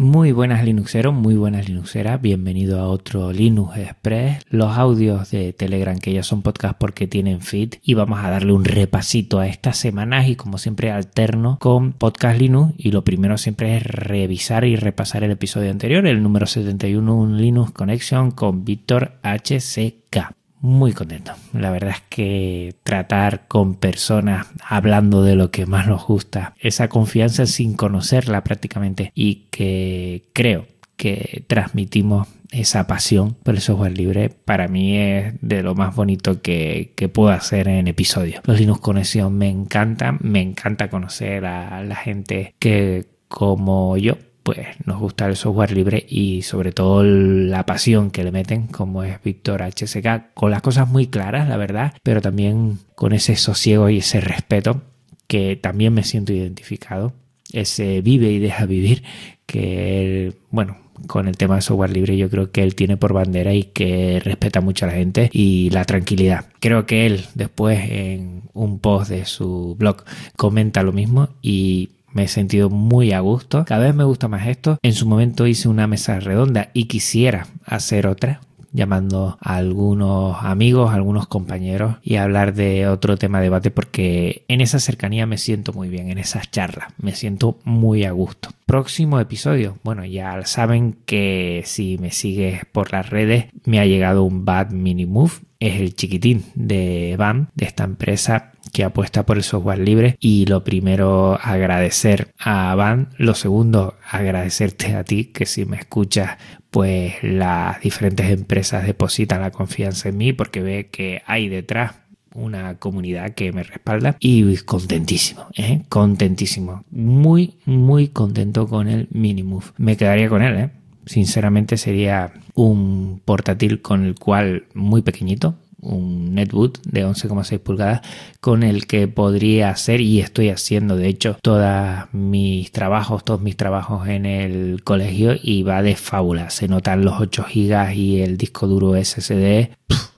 Muy buenas Linuxeros, muy buenas Linuxeras, bienvenido a otro Linux Express, los audios de Telegram que ya son podcast porque tienen feed y vamos a darle un repasito a estas semanas y como siempre alterno con podcast Linux. Y lo primero siempre es revisar y repasar el episodio anterior, el número 71, un Linux Connection con Víctor HCK muy contento. La verdad es que tratar con personas hablando de lo que más nos gusta, esa confianza sin conocerla prácticamente y que creo que transmitimos esa pasión por el software libre para mí es de lo más bonito que, que puedo hacer en episodios. Los Linux Conexión me encantan, me encanta conocer a la gente que como yo pues nos gusta el software libre y sobre todo la pasión que le meten, como es Víctor HSK, con las cosas muy claras, la verdad, pero también con ese sosiego y ese respeto que también me siento identificado, ese vive y deja vivir que él, bueno, con el tema de software libre yo creo que él tiene por bandera y que respeta mucho a la gente y la tranquilidad. Creo que él después en un post de su blog comenta lo mismo y me he sentido muy a gusto. Cada vez me gusta más esto. En su momento hice una mesa redonda y quisiera hacer otra llamando a algunos amigos, a algunos compañeros y hablar de otro tema de debate porque en esa cercanía me siento muy bien, en esas charlas, me siento muy a gusto. Próximo episodio, bueno, ya saben que si me sigues por las redes me ha llegado un Bad Mini Move, es el chiquitín de BAM, de esta empresa que apuesta por el software libre y lo primero agradecer a Van, lo segundo agradecerte a ti que si me escuchas pues las diferentes empresas depositan la confianza en mí porque ve que hay detrás una comunidad que me respalda y contentísimo, ¿eh? contentísimo, muy muy contento con el Minimove. Me quedaría con él, ¿eh? sinceramente sería un portátil con el cual muy pequeñito, un netbook de 11,6 pulgadas con el que podría hacer y estoy haciendo de hecho todos mis trabajos, todos mis trabajos en el colegio y va de fábula. Se notan los 8 GB y el disco duro SSD,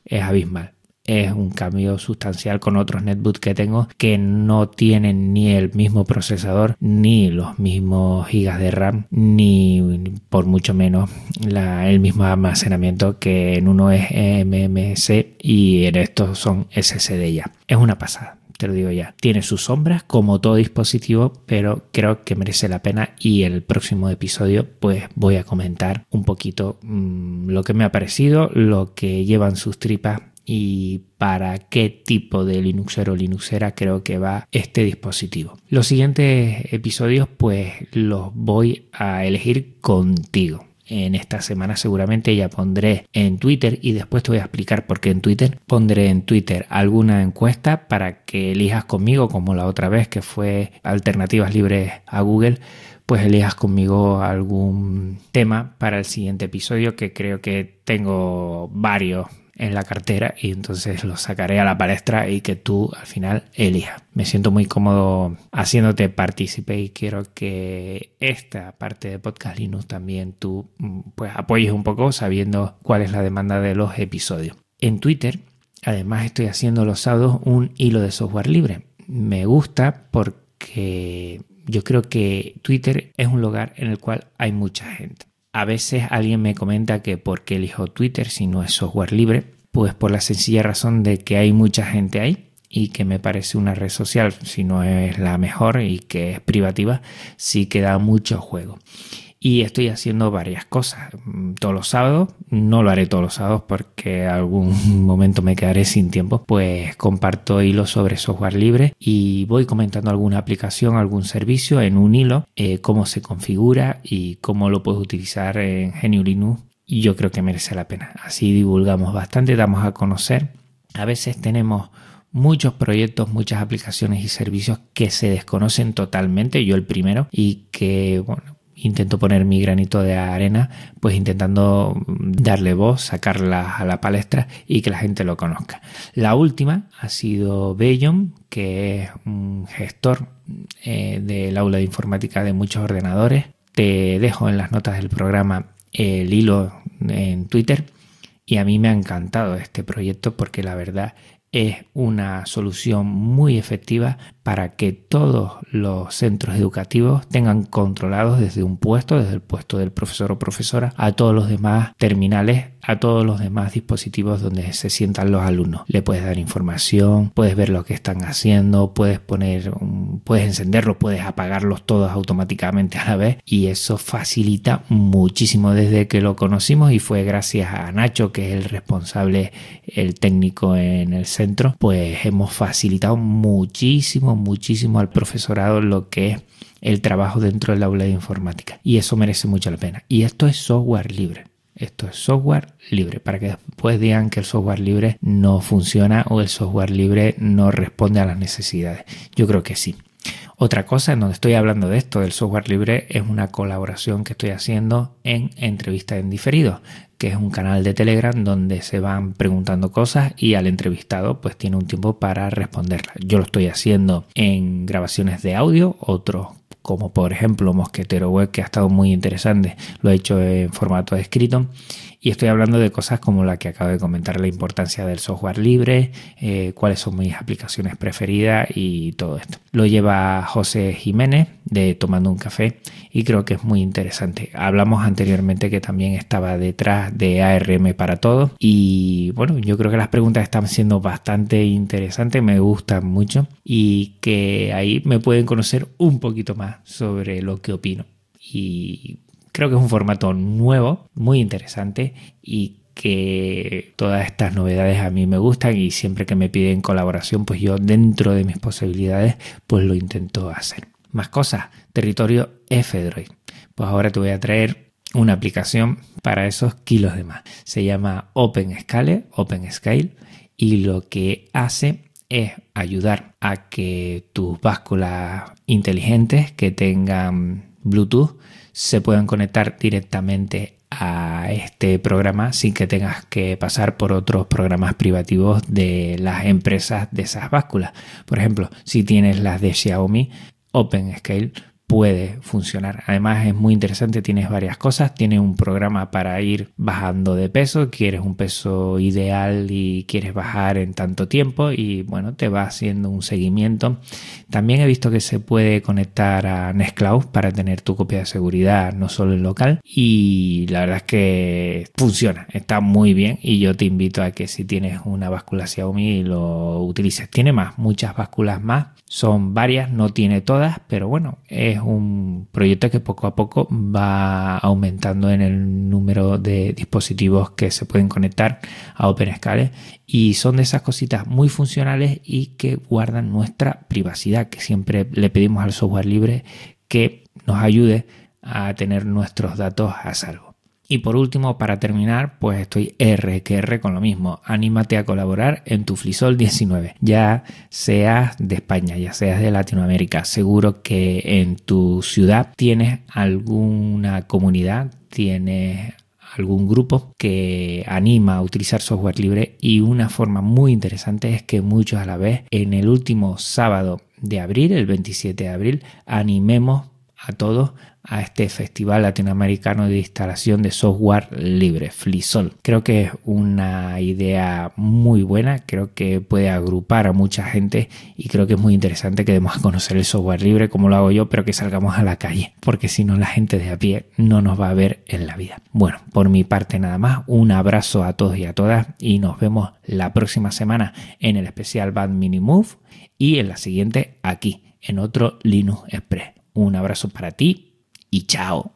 es abismal es un cambio sustancial con otros netbooks que tengo que no tienen ni el mismo procesador ni los mismos gigas de RAM ni por mucho menos el mismo almacenamiento que en uno es MMC y en estos son SSD ya es una pasada te lo digo ya. Tiene sus sombras como todo dispositivo, pero creo que merece la pena y el próximo episodio pues voy a comentar un poquito mm, lo que me ha parecido, lo que llevan sus tripas y para qué tipo de Linuxero o Linuxera creo que va este dispositivo. Los siguientes episodios pues los voy a elegir contigo. En esta semana seguramente ya pondré en Twitter y después te voy a explicar por qué en Twitter. Pondré en Twitter alguna encuesta para que elijas conmigo como la otra vez que fue alternativas libres a Google pues elijas conmigo algún tema para el siguiente episodio que creo que tengo varios en la cartera y entonces lo sacaré a la palestra y que tú al final elijas. Me siento muy cómodo haciéndote partícipe y quiero que esta parte de Podcast Linux también tú mm, pues apoyes un poco sabiendo cuál es la demanda de los episodios. En Twitter además estoy haciendo los sábados un hilo de software libre. Me gusta porque yo creo que Twitter es un lugar en el cual hay mucha gente. A veces alguien me comenta que por qué elijo Twitter si no es software libre, pues por la sencilla razón de que hay mucha gente ahí y que me parece una red social, si no es la mejor y que es privativa, sí que da mucho juego y estoy haciendo varias cosas mm, todos los sábados. No lo haré todos los sábados porque algún momento me quedaré sin tiempo. Pues comparto hilos sobre software libre y voy comentando alguna aplicación, algún servicio en un hilo, eh, cómo se configura y cómo lo puedes utilizar en GNU Linux. Y yo creo que merece la pena. Así divulgamos bastante, damos a conocer. A veces tenemos muchos proyectos, muchas aplicaciones y servicios que se desconocen totalmente, yo el primero, y que, bueno, intento poner mi granito de arena, pues intentando darle voz, sacarla a la palestra y que la gente lo conozca. La última ha sido Bellon, que es un gestor eh, del aula de informática de muchos ordenadores. Te dejo en las notas del programa el hilo en Twitter y a mí me ha encantado este proyecto porque la verdad es una solución muy efectiva para que todos los centros educativos tengan controlados desde un puesto, desde el puesto del profesor o profesora, a todos los demás terminales, a todos los demás dispositivos donde se sientan los alumnos. Le puedes dar información, puedes ver lo que están haciendo, puedes poner, puedes encenderlos, puedes apagarlos todos automáticamente a la vez y eso facilita muchísimo desde que lo conocimos y fue gracias a Nacho que es el responsable, el técnico en el centro, pues hemos facilitado muchísimo muchísimo, al profesorado lo que es el trabajo dentro del aula de informática. Y eso merece mucho la pena. Y esto es software libre. Esto es software libre, para que después digan que el software libre no funciona o el software libre no responde a las necesidades. Yo creo que sí. Otra cosa en donde estoy hablando de esto, del software libre, es una colaboración que estoy haciendo en Entrevista en Diferido, que es un canal de Telegram donde se van preguntando cosas y al entrevistado pues tiene un tiempo para responderlas. Yo lo estoy haciendo en grabaciones de audio, otros como por ejemplo Mosquetero Web, que ha estado muy interesante, lo he hecho en formato escrito. Y estoy hablando de cosas como la que acabo de comentar, la importancia del software libre, eh, cuáles son mis aplicaciones preferidas y todo esto. Lo lleva José Jiménez de Tomando un Café y creo que es muy interesante. Hablamos anteriormente que también estaba detrás de ARM para todos y bueno, yo creo que las preguntas están siendo bastante interesantes, me gustan mucho y que ahí me pueden conocer un poquito más sobre lo que opino. Y creo que es un formato nuevo, muy interesante y que todas estas novedades a mí me gustan y siempre que me piden colaboración, pues yo dentro de mis posibilidades, pues lo intento hacer. Más cosas, territorio F-Droid. Pues ahora te voy a traer una aplicación para esos kilos de más. Se llama OpenScale, OpenScale, y lo que hace es ayudar a que tus básculas inteligentes que tengan Bluetooth se puedan conectar directamente a este programa sin que tengas que pasar por otros programas privativos de las empresas de esas básculas. Por ejemplo, si tienes las de Xiaomi, OpenScale puede funcionar. Además es muy interesante, tienes varias cosas, tiene un programa para ir bajando de peso, quieres un peso ideal y quieres bajar en tanto tiempo y bueno, te va haciendo un seguimiento. También he visto que se puede conectar a Nextcloud para tener tu copia de seguridad no solo en local y la verdad es que funciona, está muy bien y yo te invito a que si tienes una báscula Xiaomi lo utilices. Tiene más, muchas básculas más, son varias, no tiene todas, pero bueno, es un proyecto que poco a poco va aumentando en el número de dispositivos que se pueden conectar a OpenScale y son de esas cositas muy funcionales y que guardan nuestra privacidad, que siempre le pedimos al software libre que nos ayude a tener nuestros datos a salvo. Y por último, para terminar, pues estoy R que R con lo mismo. Anímate a colaborar en tu Flisol 19. Ya seas de España, ya seas de Latinoamérica. Seguro que en tu ciudad tienes alguna comunidad, tienes algún grupo que anima a utilizar software libre y una forma muy interesante es que muchos a la vez en el último sábado de abril, el 27 de abril, animemos a todos a este festival latinoamericano de instalación de software libre, FliSol. Creo que es una idea muy buena, creo que puede agrupar a mucha gente y creo que es muy interesante que demos a conocer el software libre como lo hago yo, pero que salgamos a la calle, porque si no la gente de a pie no nos va a ver en la vida. Bueno, por mi parte nada más, un abrazo a todos y a todas y nos vemos la próxima semana en el especial Band Mini Move y en la siguiente aquí, en otro Linux Express. Un abrazo para ti y chao.